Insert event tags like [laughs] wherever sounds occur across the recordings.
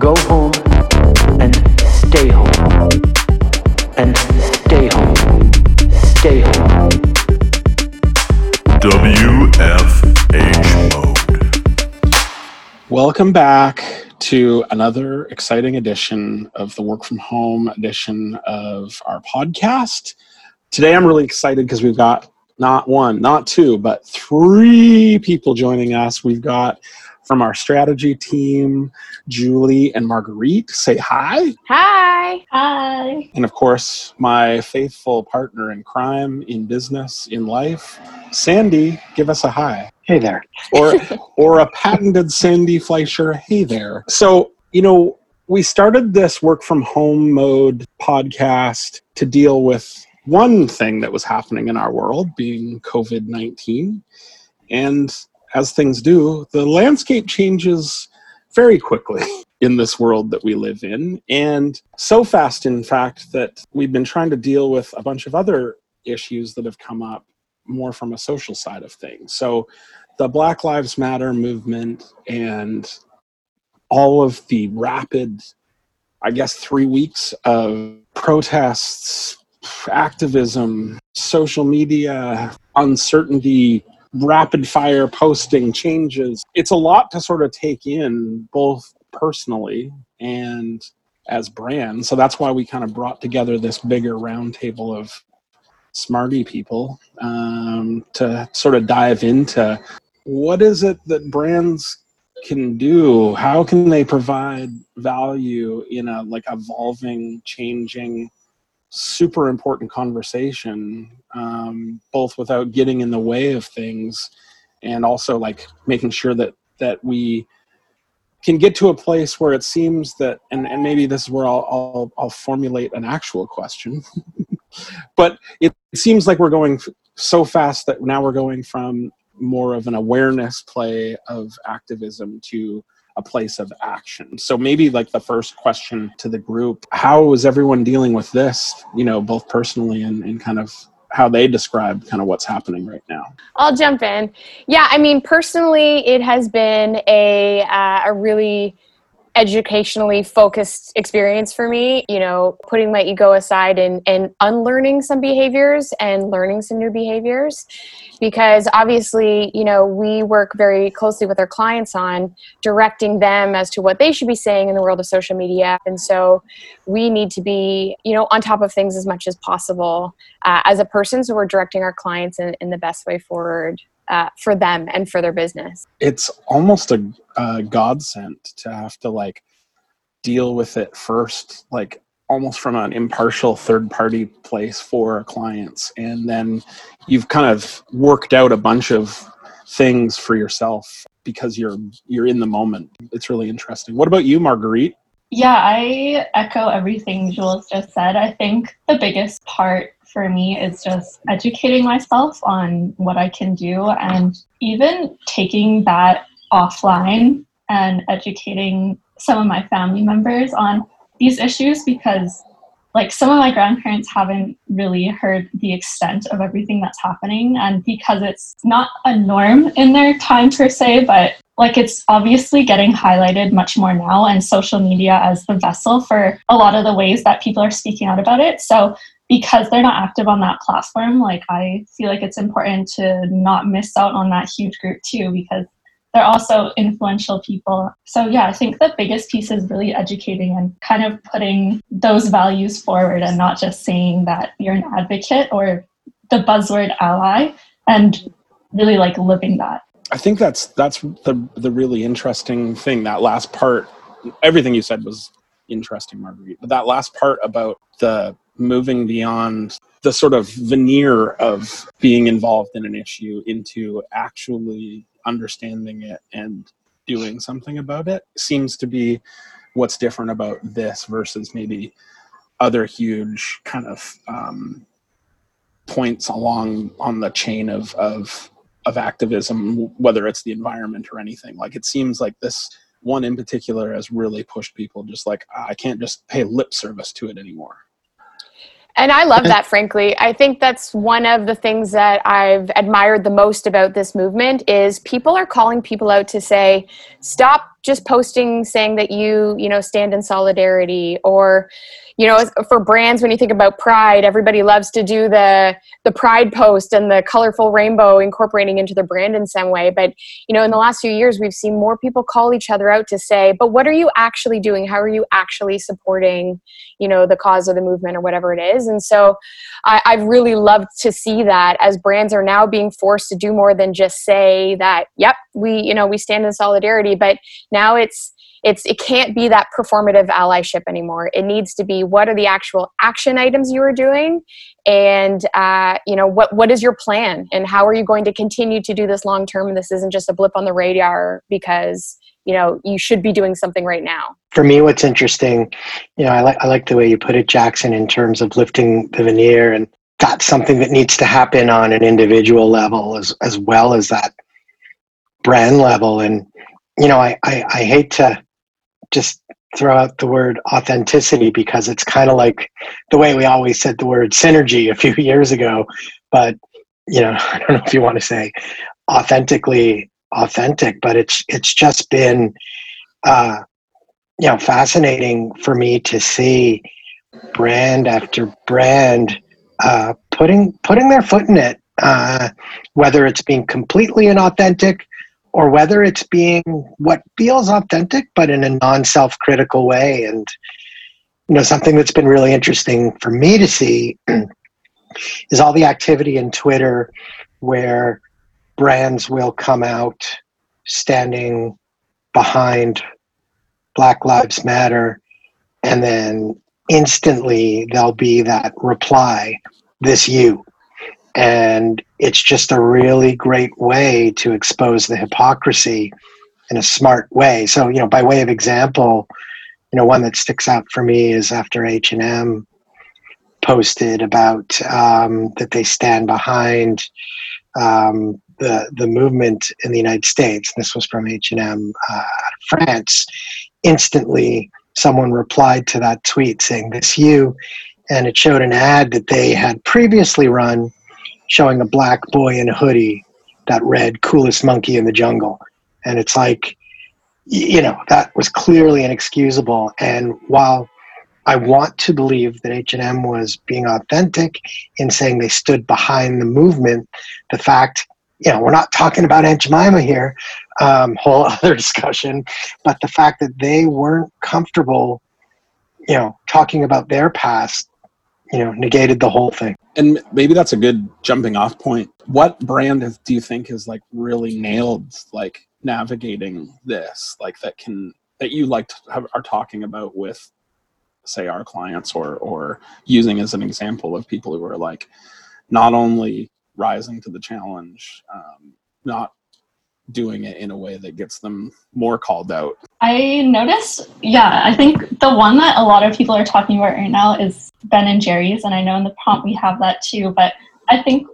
Go home and stay home. And stay home. Stay home. WFH mode. Welcome back to another exciting edition of the work from home edition of our podcast. Today I'm really excited because we've got not one, not two, but three people joining us. We've got from our strategy team, Julie and Marguerite. Say hi. Hi. Hi. And of course, my faithful partner in crime, in business, in life, Sandy. Give us a hi. Hey there. Or, [laughs] or a patented Sandy Fleischer. Hey there. So, you know, we started this work from home mode podcast to deal with one thing that was happening in our world, being COVID 19. And as things do, the landscape changes very quickly [laughs] in this world that we live in. And so fast, in fact, that we've been trying to deal with a bunch of other issues that have come up more from a social side of things. So the Black Lives Matter movement and all of the rapid, I guess, three weeks of protests, activism, social media, uncertainty, rapid fire posting changes. It's a lot to sort of take in, both personally and as brands. So that's why we kind of brought together this bigger roundtable of smarty people um, to sort of dive into what is it that brands can do how can they provide value in a like evolving changing super important conversation um, both without getting in the way of things and also like making sure that that we can get to a place where it seems that and, and maybe this is where I'll, I'll, I'll formulate an actual question [laughs] but it, it seems like we're going so fast that now we're going from more of an awareness play of activism to a place of action. So maybe like the first question to the group, how is everyone dealing with this, you know, both personally and, and kind of how they describe kind of what's happening right now. I'll jump in. Yeah, I mean, personally, it has been a uh, a really educationally focused experience for me you know putting my ego aside and and unlearning some behaviors and learning some new behaviors. Because obviously you know we work very closely with our clients on directing them as to what they should be saying in the world of social media. And so we need to be you know on top of things as much as possible uh, as a person. So we're directing our clients in, in the best way forward uh, for them and for their business. It's almost a, a godsend to have to like deal with it first, like almost from an impartial third party place for clients. And then you've kind of worked out a bunch of things for yourself because you're you're in the moment. It's really interesting. What about you, Marguerite? Yeah, I echo everything Jules just said. I think the biggest part for me is just educating myself on what I can do and even taking that offline and educating some of my family members on these issues because like some of my grandparents haven't really heard the extent of everything that's happening. And because it's not a norm in their time per se but like it's obviously getting highlighted much more now and social media as the vessel for a lot of the ways that people are speaking out about it. So because they're not active on that platform, like I feel like it's important to not miss out on that huge group too, because they're also influential people. So, yeah, I think the biggest piece is really educating and kind of putting those values forward and not just saying that you're an advocate or the buzzword ally and really like living that. I think that's that's the the really interesting thing. That last part, everything you said was interesting, Marguerite. But that last part about the moving beyond the sort of veneer of being involved in an issue into actually understanding it and doing something about it seems to be what's different about this versus maybe other huge kind of um, points along on the chain of, of of activism whether it's the environment or anything like it seems like this one in particular has really pushed people just like ah, i can't just pay lip service to it anymore and I love that, frankly. I think that's one of the things that I've admired the most about this movement is people are calling people out to say, stop just posting saying that you you know stand in solidarity or you know for brands when you think about pride everybody loves to do the the pride post and the colorful rainbow incorporating into their brand in some way. But you know in the last few years we've seen more people call each other out to say but what are you actually doing? How are you actually supporting you know the cause of the movement or whatever it is. And so I, i've really loved to see that as brands are now being forced to do more than just say that yep we you know we stand in solidarity. But now it's it's it can't be that performative allyship anymore. It needs to be what are the actual action items you are doing? And uh, you know what what is your plan? And how are you going to continue to do this long term? And this isn't just a blip on the radar because you know you should be doing something right now. For me what's interesting you know i like i like the way you put it jackson in terms of lifting the veneer and that's something that needs to happen on an individual level as as well as that brand level. And you know i i, I hate to just throw out the word authenticity because it's kind of like the way we always said the word synergy a few [laughs] years ago but you know [laughs] i don't know if you want to say authentically authentic but it's it's just been uh you know fascinating for me to see brand after brand uh putting putting their foot in it uh whether it's being completely inauthentic or whether it's being what feels authentic but in a non-self-critical way. And you know something that's been really interesting for me to see [clears throat] is all the activity in twitter where brands will come out standing behind black lives matter and then instantly there'll be that reply this you and it's just a really great way to expose the hypocrisy in a smart way. So you know by way of example you know one that sticks out for me is after h&m posted about um, that they stand behind um, the the movement in the united states. This was from h&m uh, france. Instantly someone replied to that tweet saying this you. And it showed an ad that they had previously run showing a black boy in a hoodie that read coolest monkey in the jungle. And it's like you know that was clearly inexcusable. And while i want to believe that h&m was being authentic in saying they stood behind the movement the fact you know we're not talking about aunt jemima here um, [laughs] whole other discussion but the fact that they weren't comfortable you know talking about their past you know negated the whole thing. And maybe that's a good jumping off point. What brand do you think has like really nailed like navigating this like that can that you like have, are talking about with say our clients or or using as an example of people who are like not only rising to the challenge um, not doing it in a way that gets them more called out I noticed, yeah, I think the one that a lot of people are talking about right now is Ben and Jerry's, and I know in the prompt we have that too. But I think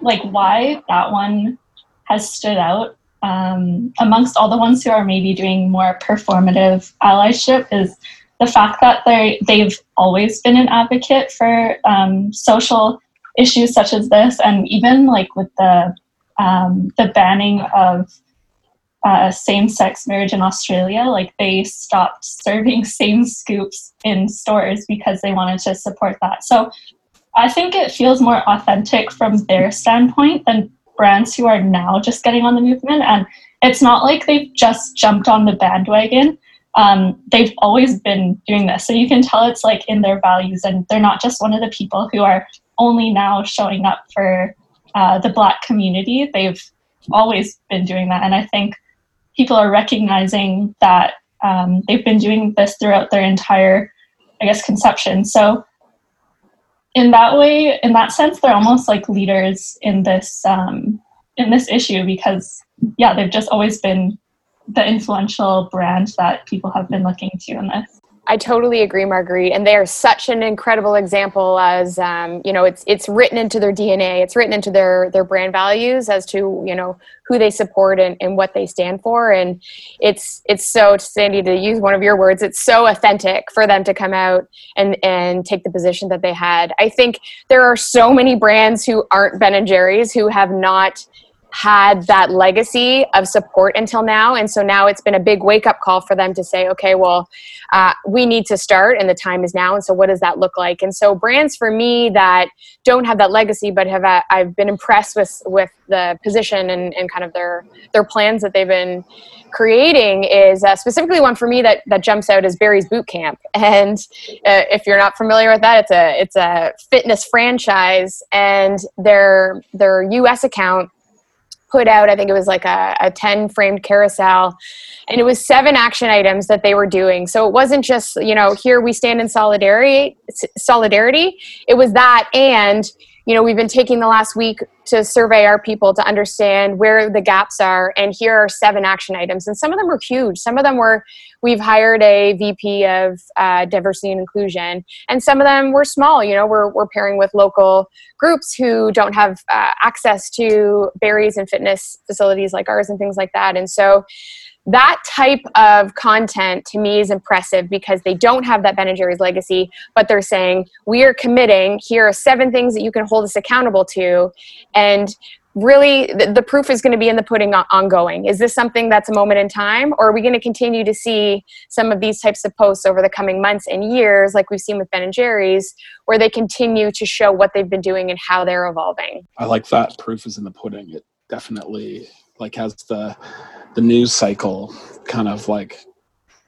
like why that one has stood out um, amongst all the ones who are maybe doing more performative allyship is the fact that they they've always been an advocate for um, social issues such as this, and even like with the um, the banning of uh, same-sex marriage in Australia, like they stopped serving [laughs] same scoops in stores because they wanted to support that. So I think it feels more authentic from their standpoint than brands who are now just getting on the movement. And it's not like they've just jumped on the bandwagon. Um, they've always been doing this. So you can tell it's like in their values, and they're not just one of the people who are only now showing up for uh, the Black community. They've always been doing that. And I think people are recognizing that um, they've been doing this throughout their entire, I guess, conception. So, in that way, in that sense, they're almost like leaders in this um, in this issue because, yeah, they've just always been the influential brand that people have been looking to in this. I totally agree, Marguerite. And they are such an incredible example as um, you know, it's it's written into their DNA, it's written into their their brand values as to you know who they support and, and what they stand for. And it's it's so Sandy to use one of your words, it's so authentic for them to come out and and take the position that they had. I think there are so many brands who aren't Ben and Jerry's who have not had that legacy of support until now. And so now it's been a big wake up call for them to say, okay, well, uh, we need to start and the time is now. And so what does that look like? And so brands for me that don't have that legacy, but have, uh, I've been impressed with, with the position and, and kind of their, their plans that they've been creating is uh, specifically one for me that, that jumps out is Barry's Boot Camp. [laughs] And uh, if you're not familiar with that, it's a, it's a fitness franchise and their, their US account put out, I think it was like a, a 10 framed carousel, and it was seven action items that they were doing. So it wasn't just, you know, here we stand in solidarity, solidarity. It was that and you know we've been taking the last week to survey our people to understand where the gaps are and here are seven action items. And some of them were huge. Some of them were we've hired a vp of uh, diversity and inclusion and some of them were small. You know we're, we're pairing with local groups who don't have uh, access to Barry's and fitness facilities like ours and things like that. And so that type of content to me is impressive because they don't have that Ben and Jerry's legacy, but they're saying we are committing. Here are seven things that you can hold us accountable to, and really the, the proof is going to be in the pudding ongoing. Is this something that's a moment in time, or are we going to continue to see some of these types of posts over the coming months and years, like we've seen with Ben and Jerry's, where they continue to show what they've been doing and how they're evolving? I like that. Proof is in the pudding. It definitely like has the the news cycle kind of like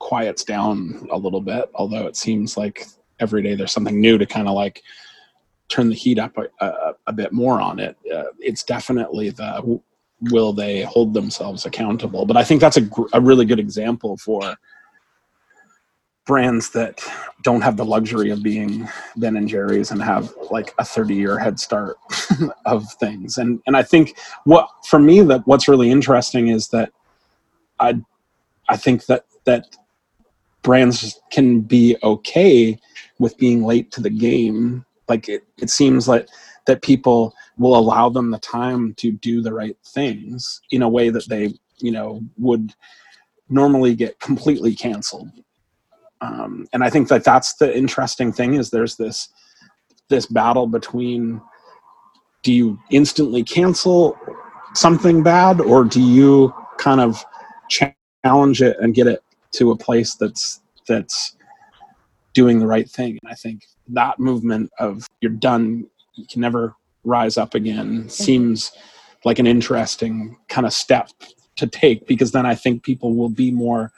quiets down a little bit although it seems like every day there's something new to kind of like turn the heat up a, a, a bit more on it uh, it's definitely the will they hold themselves accountable but i think that's a, gr- a really good example for brands that don't have the luxury of being Ben and Jerry's and have like a 30 year head start [laughs] of things. And and I think what for me that what's really interesting is that I I think that that brands can be okay with being late to the game. Like it, it seems like that people will allow them the time to do the right things in a way that they, you know, would normally get completely canceled um, and I think that that's the interesting thing is there's this this battle between do you instantly cancel something bad or do you kind of challenge it and get it to a place that's that's doing the right thing and i think that movement of you're done you can never rise up again mm-hmm. seems like an interesting kind of step to take because then i think people will be more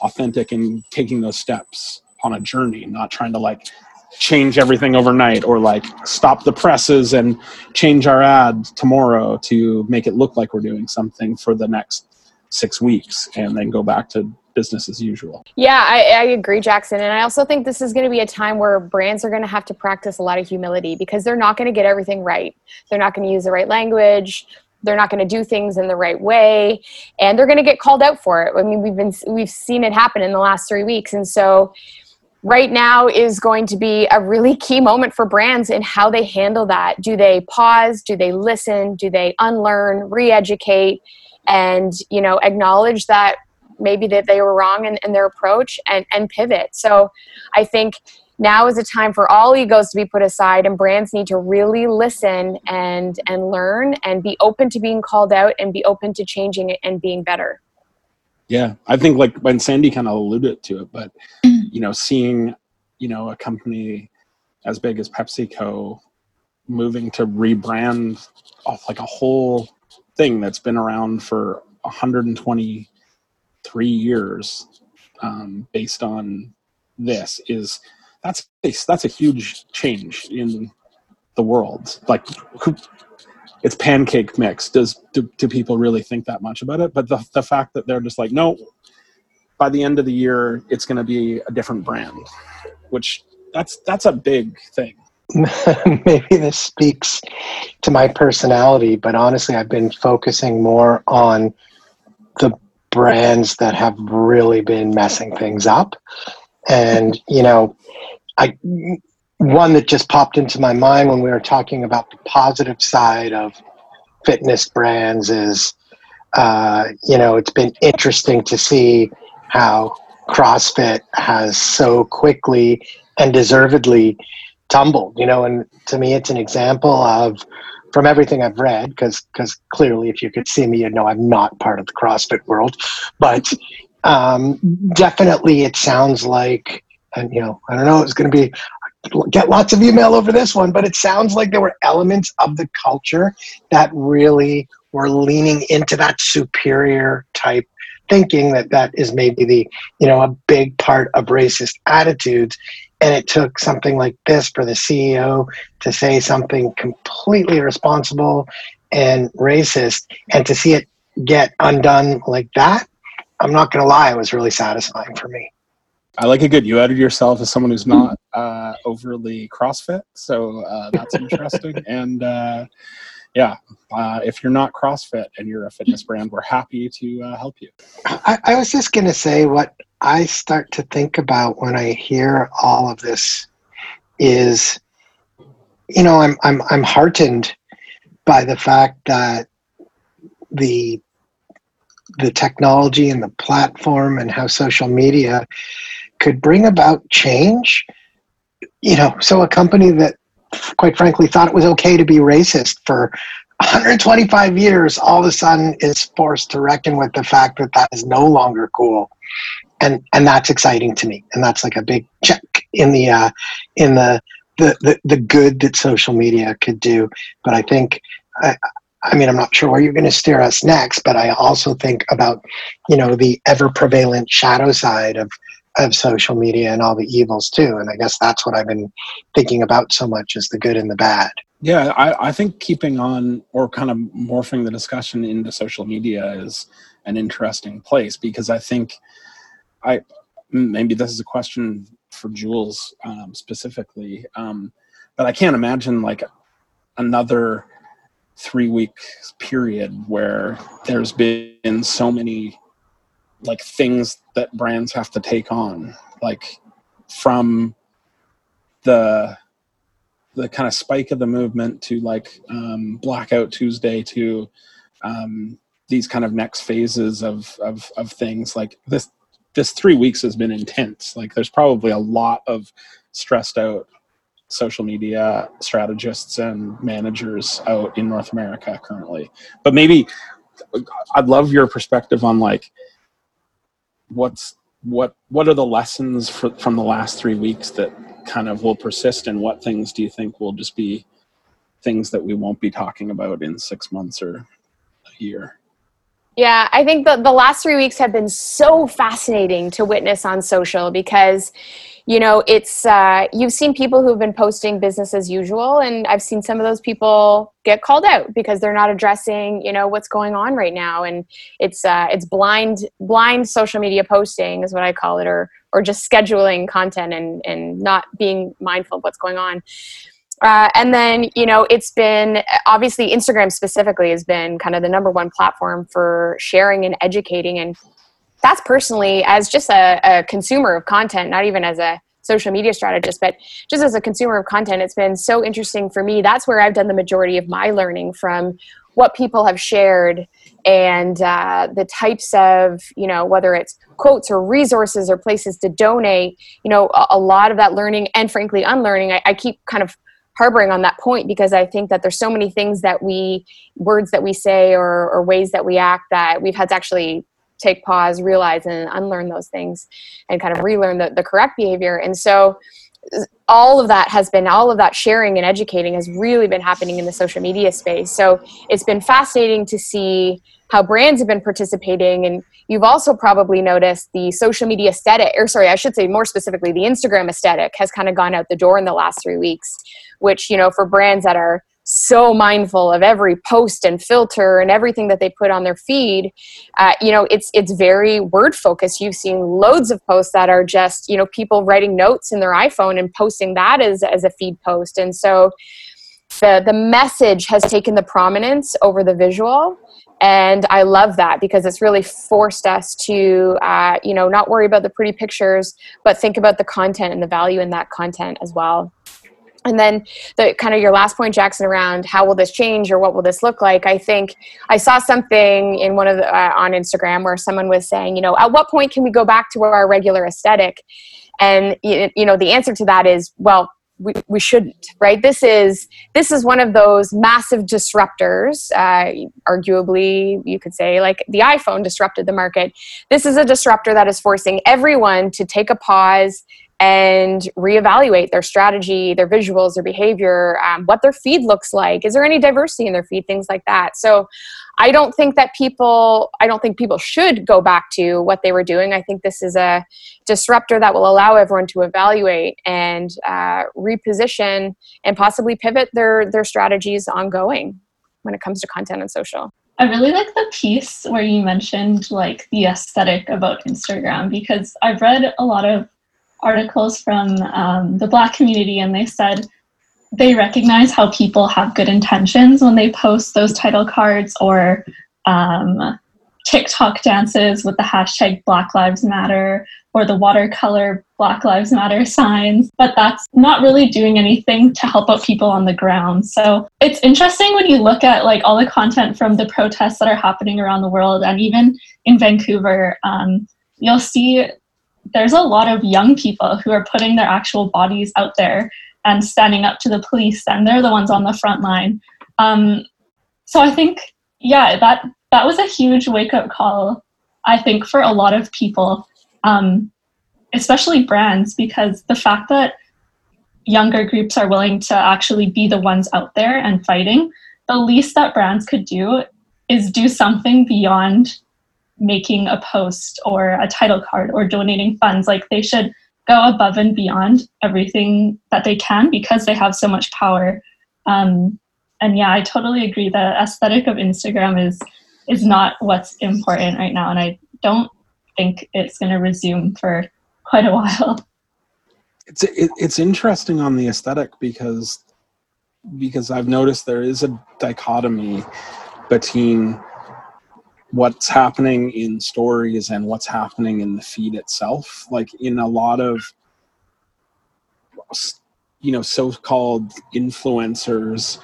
authentic in taking those steps on a journey, not trying to like change everything overnight or like stop the presses and change our ad tomorrow to make it look like we're doing something for the next six weeks and then go back to business as usual. Yeah, I, I, agree, Jackson. And I also think this is going to be a time where brands are going to have to practice a lot of humility because they're not going to get everything right. They're not going to use the right language. They're not going to do things in the right way. And they're going to get called out for it. I mean we've been we've seen it happen in the last three weeks. And so right now is going to be a really [laughs] key moment for brands in how they handle that. Do they pause? Do they listen? Do they unlearn? Re-educate and you know acknowledge that maybe that they were wrong in, in their approach and, and pivot. So i think now is a time for all egos to be put aside and brands need to really listen and and learn and be open to being called out and be open to changing it and being better. Yeah. I think like when sandy kind of alluded to it but mm-hmm. you know seeing you know a company as big as pepsico moving to rebrand off like a whole thing that's been around for 123 years um, based on this is that's a, that's a huge change in the world. Like, it's pancake mix. Does do, do people really think that much about it? But the the fact that they're just like, no, by the end of the year, it's going to be a different brand, which that's that's a big thing. [laughs] Maybe this speaks to my personality, but honestly, I've been focusing more on the brands that have really been messing things up. And, you know, I one that just popped into my mind when we were talking about the positive side of fitness brands is uh, you know it's been interesting to see how CrossFit has so quickly and deservedly tumbled. You know, and to me, it's an example of from everything I've read, because because clearly, if you could see me, you'd know I'm not part of the CrossFit world. But um, definitely, it sounds like, and you know, I don't know, it's going to be get lots of email over this one, but it sounds like there were elements of the culture that really were leaning into that superior type thinking that that is maybe the you know a big part of racist attitudes and it took something like this for the ceo to say something completely irresponsible and racist and to see it get undone like that i'm not going to lie it was really satisfying for me I like it good. You outed yourself as someone who's not uh, overly CrossFit, so uh, that's interesting. [laughs] and uh, yeah, uh, if you're not CrossFit and you're a fitness brand, we're happy to uh, help you. I, I was just going to say what I start to think about when I hear all of this is, you know, I'm I'm I'm heartened by the fact that the the technology and the platform and how social media could bring about change. You know, so a company that quite frankly thought it was okay to be racist for 125 years all of a sudden is forced to reckon with the fact that that is no longer cool and and that's exciting to me and that's like a big check in the uh in the the the, the good that social media could do but i think I, I mean, I'm not sure where you're going to steer us next, but I also think about, you know, the ever prevalent shadow side of of social media and all the evils too. And I guess that's what I've been thinking about so much is the good and the bad. Yeah, I, I think keeping on or kind of morphing the discussion into social media is an interesting place because I think I maybe this is a question for Jules um, specifically, um, but I can't imagine like another three week period where there's been so many like things that brands have to take on like from the the kind of spike of the movement to like um, blackout tuesday to um, these kind of next phases of, of of things. Like this this three weeks has been intense. Like there's probably a lot of stressed out social media strategists and managers out in north america currently. But maybe i'd love your perspective on like what's what what are the lessons for, from the last three weeks that kind of will persist and what things do you think will just be things that we won't be talking about in six months or a year? Yeah, I think the, the last three weeks have been so fascinating to witness on social because, you know, it's, uh, you've seen people who've been posting business as usual, and I've seen some of those people get called out because they're not addressing, you know, what's going on right now. And it's, uh, it's blind, blind social media posting is what I call it, or, or just scheduling content and, and not being mindful of what's going on. Uh, and then you know it's been obviously instagram specifically has been kind of the number one platform for sharing and educating and that's personally as just a, a consumer of content not even as a social media strategist but just as a consumer of content it's been so interesting for me. That's where i've done the majority of my learning from what people have shared and uh, the types of you know whether it's quotes or resources or places to donate you know a, a lot of that learning and frankly unlearning I, I keep kind of harboring on that point because I think that there's so many things that we, words that we say or, or ways that we act that we've had to actually take pause, realize, and unlearn those things and kind of relearn the, the correct behavior. And so all of that has been all of that sharing and educating has really been happening in the social media space so it's been fascinating to see how brands have been participating and you've also probably noticed the social media aesthetic or sorry i should say more specifically the instagram aesthetic has kind of gone out the door in the last three weeks which you know for brands that are so mindful of every post and filter and everything that they put on their feed uh, you know it's it's very word focused. You've seen loads of posts that are just you know people writing notes in their iphone and posting that as, as a feed post. And so the the message has taken the prominence over the visual and i love that because it's really forced us to uh, you know not worry about the pretty pictures but think about the content and the value in that content as well and then the kind of your last point jackson around how will this change or what will this look like i think i saw something in one of the uh, on instagram where someone was saying you know at what point can we go back to our regular aesthetic? And you know the answer to that is well we, we shouldn't right? This is this is one of those massive disruptors uh, arguably you could say like the iphone disrupted the market. This is a disruptor that is forcing everyone to take a pause and reevaluate their strategy, their visuals, their behavior, um, what their feed looks like. Is there any diversity in their feed? Things like that. So, I don't think that people. I don't think people should go back to what they were doing. I think this is a disruptor that will allow everyone to evaluate and uh, reposition and possibly pivot their their strategies ongoing when it comes to content and social. I really like the piece where you mentioned like the aesthetic about Instagram because I've read a lot of articles from um, the Black community, and they said they recognize how people have good intentions when they post those title cards or um, TikTok dances with the hashtag Black Lives Matter or the watercolor Black Lives Matter signs, but that's not really doing anything to help out people on the ground. So it's interesting when you look at like all the content from the protests that are happening around the world and even in Vancouver. Um, you'll see there's a lot of young people who are putting their actual bodies out there and standing up to the police, and they're the ones on the front line. Um, so I think, yeah, that that was a huge wake up call. I think for a lot of people, um, especially brands, because the fact that younger groups are willing to actually be the ones out there and fighting, the least that brands could do is do something beyond making a post or a title card or donating funds. Like they should go above and beyond everything that they can because they have so much power. Um, and yeah, I totally agree. The aesthetic of Instagram is is not what's important right now, and I don't think it's going to resume for quite a [laughs] while. It's it, it's interesting on the aesthetic because because I've noticed there is a dichotomy between what's happening in stories and what's happening in the feed itself. Like in a lot of you know so-called influencers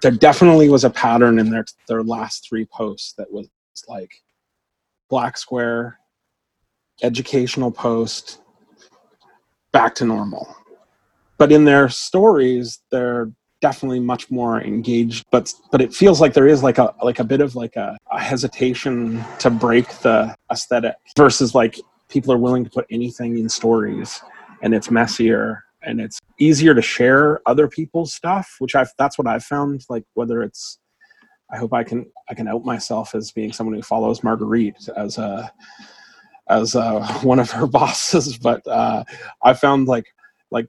there definitely was a pattern in their their last three posts that was like black square educational post back to normal. But in their stories they're definitely much more engaged but but it feels like there is like a like a bit of like a, a hesitation to break the aesthetic versus like people are willing to put anything in stories and it's messier and it's easier to share other people's stuff which i've that's what i've found like whether it's i hope i can i can out myself as being someone who follows marguerite as a as a, [laughs] one of her bosses but uh i found like like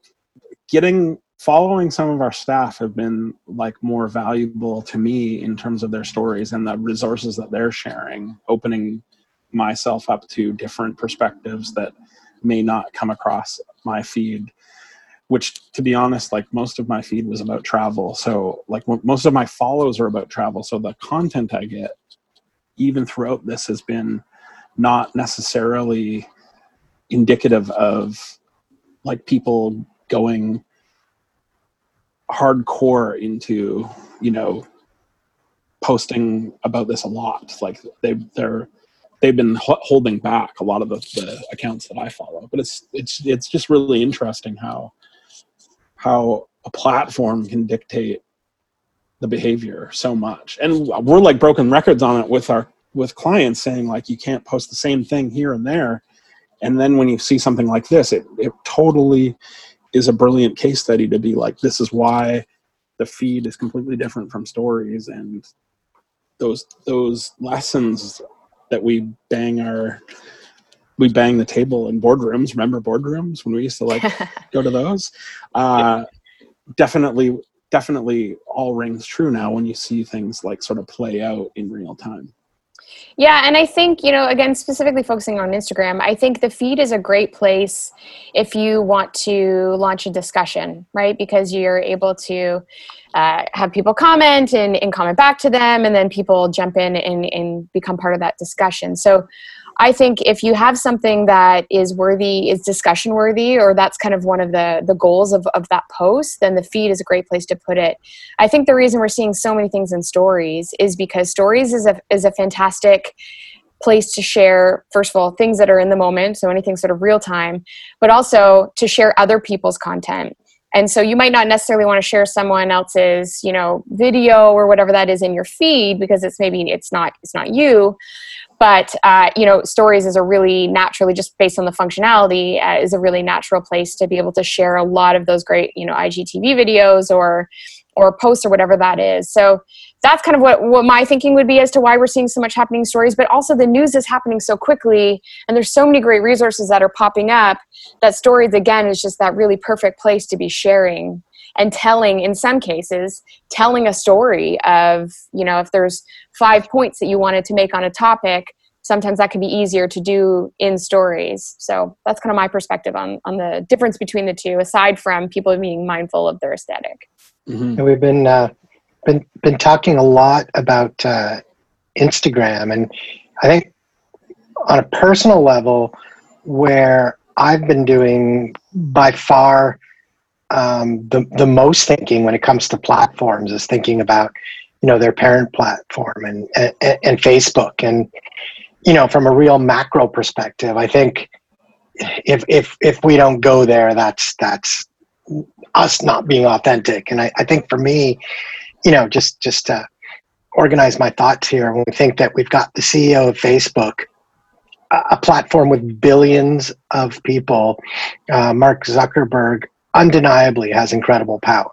getting following some of our staff have been like more valuable to me in terms of their stories and the resources that they're sharing opening myself up to different perspectives that may not come across my feed which to be honest like most of my feed was about travel. So like most of my follows are about travel. So the content i get even throughout this has been not necessarily indicative of like people going hardcore into you know posting about this a lot. Like they they're they've been holding back a lot of the, the accounts that i follow. But it's it's it's just really interesting how how a platform can dictate the behavior so much. And we're like broken records on it with our with clients saying like you can't post the same thing here and there. And then when you see something like this it, it totally is a brilliant case study to be like this is why the feed is completely different from stories. And those those lessons that we bang our we bang the table in boardrooms remember boardrooms when we used to like [laughs] go to those? Uh, definitely definitely all rings true now when you see things like sort of play out in real time yeah, and I think, you know, again, specifically focusing on Instagram, I think the feed is a great place if you want to launch a discussion, right? Because you're able to uh, have people comment and, and comment back to them, and then people jump in and, and become part of that discussion. So I think if you have something that is worthy, is discussion worthy, or that's kind of one of the the goals of, of that post, then the feed is a great place to put it. I think the reason we're seeing so many things in stories is because stories is a is a fantastic place to share first of all things that are in the moment so anything sort of real time but also to share other people's content and so you might not necessarily want to share someone else's you know video or whatever that is in your feed because it's maybe it's not it's not you. But uh, you know stories is a really naturally just based on the functionality uh, is a really natural place to be able to share a lot of those great you know igtv videos or or posts or whatever that is. So that's kind of what, what my thinking would be as to why we're seeing so much happening stories but also the news is happening so quickly and there's so many great resources that are popping up that stories again is just that really perfect place to be sharing and telling in some cases telling a story of you know if there's five points that you wanted to make on a topic sometimes that can be easier to do in stories. So that's kind of my perspective on on the difference between the two aside from people being mindful of their aesthetic Mhm. And we've been uh, been been talking a lot about uh, Instagram, and I think on a personal level, where I've been doing by far um, the the most thinking when it comes to platforms is thinking about you know their parent platform and and, and Facebook, and you know from a real macro perspective, I think if if if we don't go there, that's that's us not being authentic. And I, I think for me, you know, just just to organize my thoughts here, when we think that we've got the CEO of Facebook, a, a platform with billions of people, uh, Mark Zuckerberg undeniably has incredible power.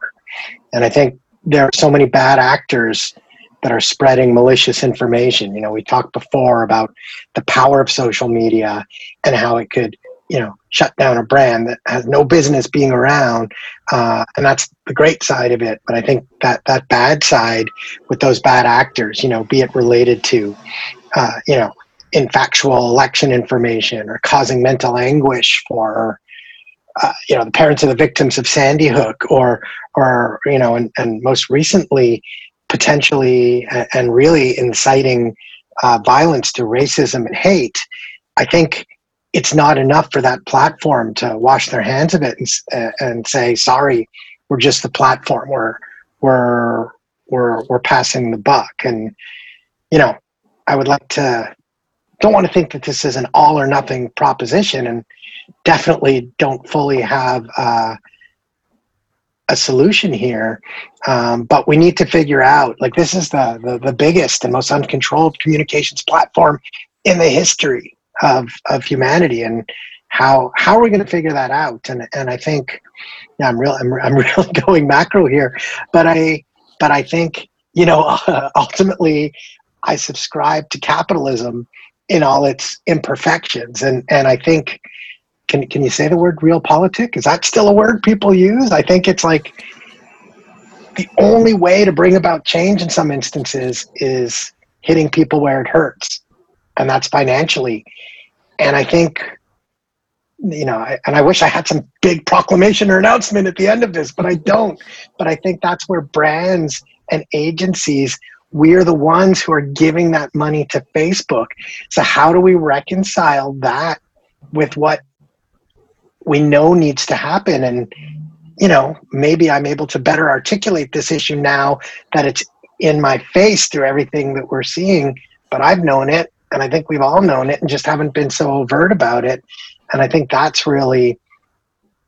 And I think there are so many bad actors that are spreading malicious information. You know, we talked before about the power of social media and how it could you know shut down a brand that has no business being around uh, and that's the great side of it. But i think that that bad side with those bad actors you know be it related to uh, you know infactual election information or causing mental anguish for uh, you know the parents of the victims of sandy hook or or you know and, and most recently potentially and, and really inciting uh, violence to racism and hate i think it's not enough for that platform to wash their hands of it and, s- and say sorry we're just the platform. We're we're we're we're passing the buck. And you know i would like to don't want to think that this is an all or nothing proposition and definitely don't fully have uh, a solution here. Um, but we need to figure out like this is the, the the biggest and most uncontrolled communications platform in the history of of humanity and how how are we going to figure that out? And and i think yeah i'm real i'm, I'm [laughs] really going macro here but i but i think you know [laughs] ultimately i subscribe to capitalism in all its imperfections. And and i think can can you say the word realpolitik is that still a word people use? I think it's like the only way to bring about change in some instances is hitting people where it hurts and that's financially. And I think, you know, I, and I wish I had some big proclamation or announcement at the end of this, but I don't. [laughs] But I think that's where brands and agencies, we're the ones who are giving that money to Facebook. So, how do we reconcile that with what we know needs to happen? And, you know, maybe I'm able to better articulate this issue now that it's in my face through everything that we're seeing, but I've known it and I think we've all known it and just haven't been so overt about it. And I think that's really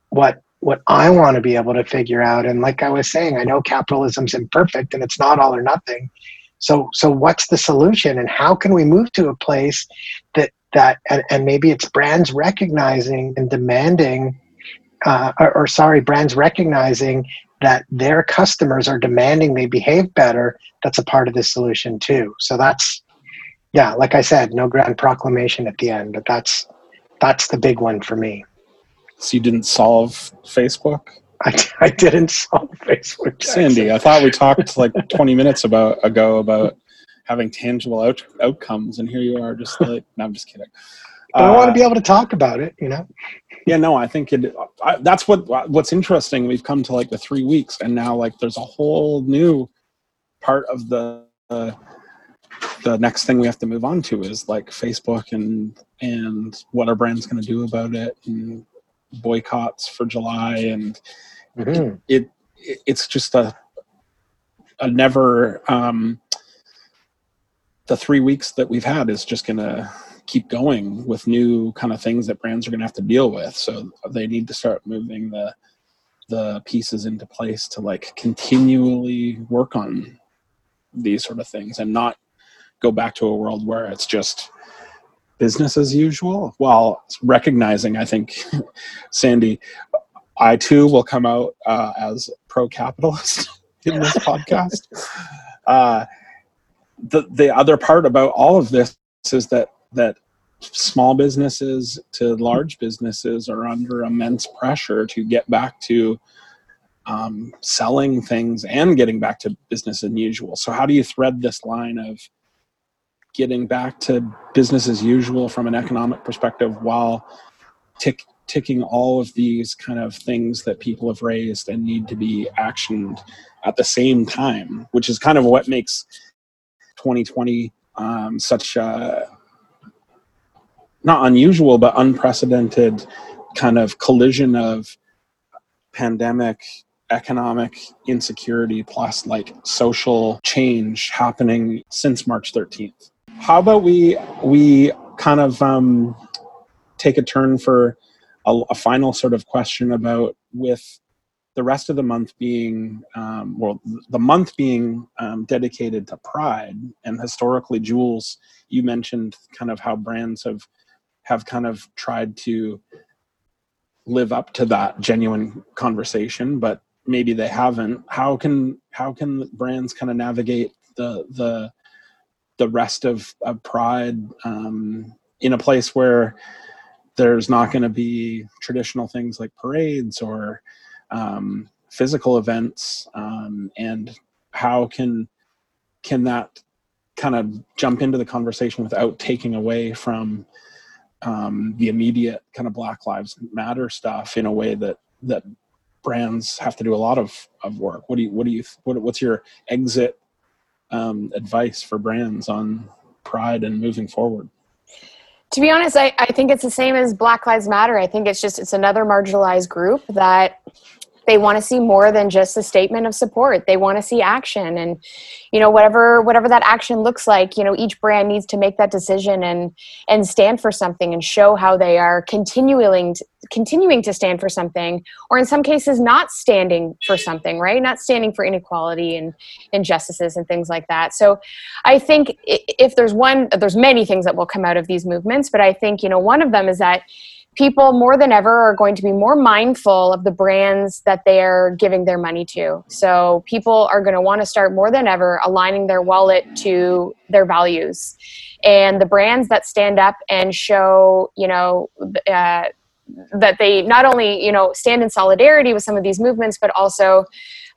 what what I want to be able to figure out. And like I was saying, I know capitalism's imperfect and it's not all or nothing. So so what's the solution and how can we move to a place that that and, and maybe it's brands recognizing and demanding uh, or, or sorry, brands recognizing that their customers are demanding they behave better. That's a part of the solution too. So that's yeah, like I said, no grand proclamation at the end, but that's that's the big one for me. So you didn't solve Facebook, I, [laughs] I didn't solve Facebook. Sandy? I thought we talked like 20 minutes about ago about having tangible out, outcomes, and here you are, just [laughs] like no, I'm just kidding. But I want Uh, to be able to talk about it, you know. yeah no i think it I, that's what what's interesting we've come to like the three weeks and now like there's a whole new part of the uh, the next thing we have to move on to is like facebook and and what our brand's going to do about it and boycotts for july and Mhm. it, it it's just a a never um the three weeks that we've had is just going to keep going with new kind of things that brands are going to have to deal with so they need to start moving the the pieces into place to like continually work on these sort of things and not go back to a world where it's just business as usual while recognizing i think [laughs] sandy i too will come out uh, as pro-capitalist [laughs] in this podcast uh, the the other part about all of this is that that small businesses to large businesses are under immense pressure to get back to um, selling things and getting back to business as usual. So, how do you thread this line of getting back to business as usual from an economic perspective while tick, ticking all of these kind of things that people have raised and need to be actioned at the same time, which is kind of what makes 2020 um, such a not unusual but unprecedented kind of collision of pandemic economic insecurity plus like social change happening since march 13th how about we we kind of um, take a turn for a, a final sort of question about with the rest of the month being um, well the month being um, dedicated to pride and historically jules you mentioned kind of how brands have have kind of tried to live up to that genuine conversation but maybe they haven't. How can how can brands kind of navigate the the the rest of, of pride um, in a place where there's not going to be traditional things like parades or um, physical events um, and how can can that kind of jump into the conversation without taking away from um, the immediate kind of black lives matter stuff in a way that that brands have to do a lot of, of work? What do you what do you what, what's your exit um, advice for brands on pride and moving forward. To be honest I, I think it's the same as black lives matter. I think it's just it's another marginalized group that they want to see more than just a statement of support. They want to see action and you know whatever whatever that action looks like you know each brand needs to make that decision and and stand for something and show how they are continuing to, continuing to stand for something or in some cases not standing for something right? Not standing for inequality and injustices and things like that. So i think if there's one there's many things that will come out of these movements but i think you know one of them is that people more than ever are going to be more mindful of the brands that they're giving their money to. So people are going to want to start more than ever aligning their wallet to their values. And the brands that stand up and show, you know, uh, that they not only, you know, stand in solidarity with some of these movements, but also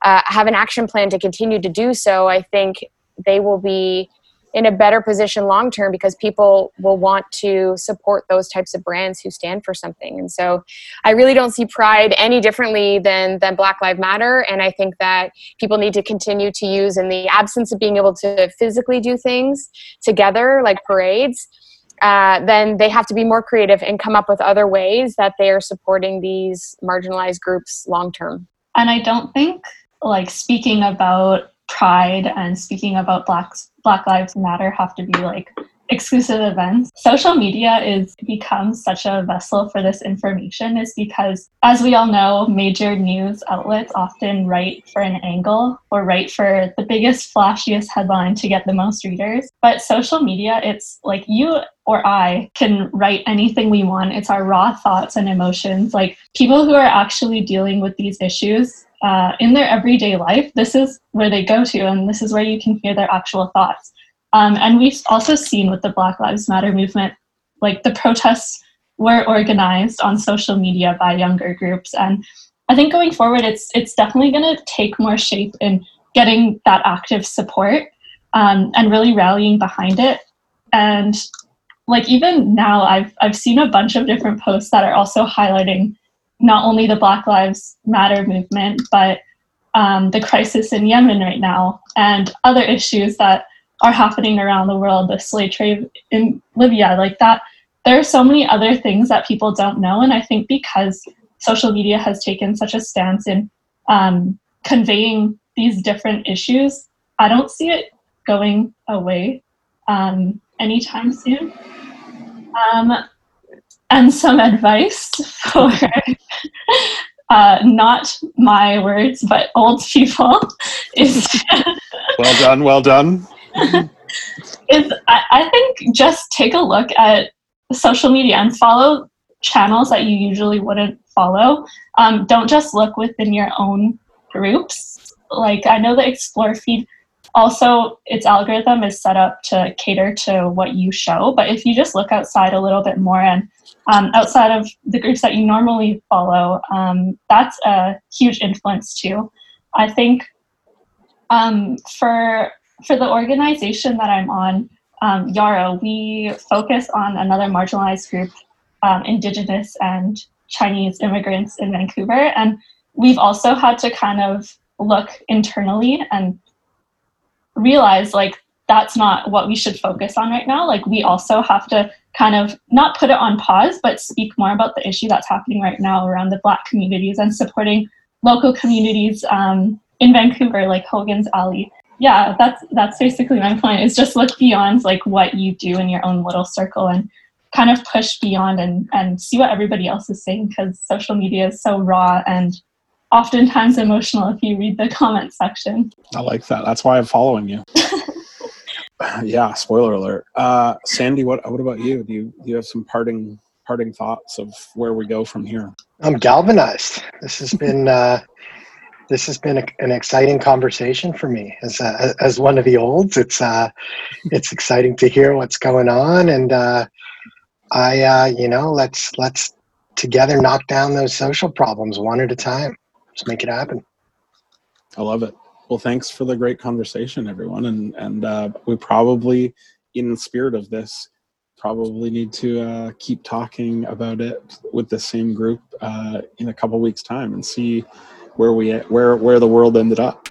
uh, have an action plan to continue to do so, I think they will be in a better position long term because people will want to support those types of brands who stand for something. And so i really don't see pride any differently than than black lives matter. And i think that people need to continue to use in the absence of being able to physically do things together like parades uh, then they have to be more creative and come up with other ways that they are supporting these marginalized groups long term. And i don't think like speaking about pride and speaking about black black lives matter have to be like exclusive events. Social media is becomes such a vessel for this information is because as we all know major news outlets often write for an angle or write for the biggest flashiest headline to get the most readers. But social media it's like you or i can write anything we want. It's our raw thoughts and emotions. Like people who are actually dealing with these issues uh, in their everyday life, this is where they go to, and this is where you can hear their actual thoughts. Um, and we've also seen with the Black Lives Matter movement, like the protests were organized on social media by younger groups, and I think going forward, it's it's definitely going to take more shape in getting that active support um, and really rallying behind it. And like even now, I've I've seen a bunch of different posts that are also highlighting not only the Black Lives Matter movement, but um, the crisis in Yemen right now and other issues that are happening around the world, the slave trade in Libya, like that. There are so many other things that people don't know. And I think because social media has taken such a stance in um, conveying these different issues, I don't see it going away um, anytime soon. Um, and some advice for [laughs] uh, not my words, but old people [laughs] is Well done, well done. [laughs] is I, I think just take a look at social media and follow channels that you usually wouldn't follow. Um, don't just look within your own groups. Like I know the Explore feed also its algorithm is set up to cater to what you show, but if you just look outside a little bit more and um, outside of the groups that you normally follow, um, that's a huge influence too. I think um, for for the organization that I'm on, um, Yarrow, we focus on another marginalized group, um, Indigenous and Chinese immigrants in Vancouver, and we've also had to kind of look internally and realize like that's not what we should focus on right now. Like we also have to kind of not put it on pause, but speak more about the issue that's happening right now around the Black communities and supporting local communities um, in Vancouver, like Hogan's Alley. Yeah, that's that's basically my point. Is just look beyond like what you do in your own little circle and kind of push beyond and and see what everybody else is saying because social media is so raw and oftentimes emotional if you read the comment section. I like that. That's why I'm following you. [laughs] [laughs] yeah, spoiler alert. Uh, Sandy, what what about you? Do you do you have some parting parting thoughts of where we go from here? I'm galvanized. This has been uh, this has been a, an exciting conversation for me as uh, as one of the olds. It's uh, it's exciting to hear what's going on, and uh, I uh, you know let's let's together knock down those social problems one at a time. Just make it happen. I love it. Well, thanks for the great conversation, everyone, and and uh, we probably, in the spirit of this, probably need to uh, keep talking about it with the same group uh, in a couple weeks' time and see where we where where the world ended up.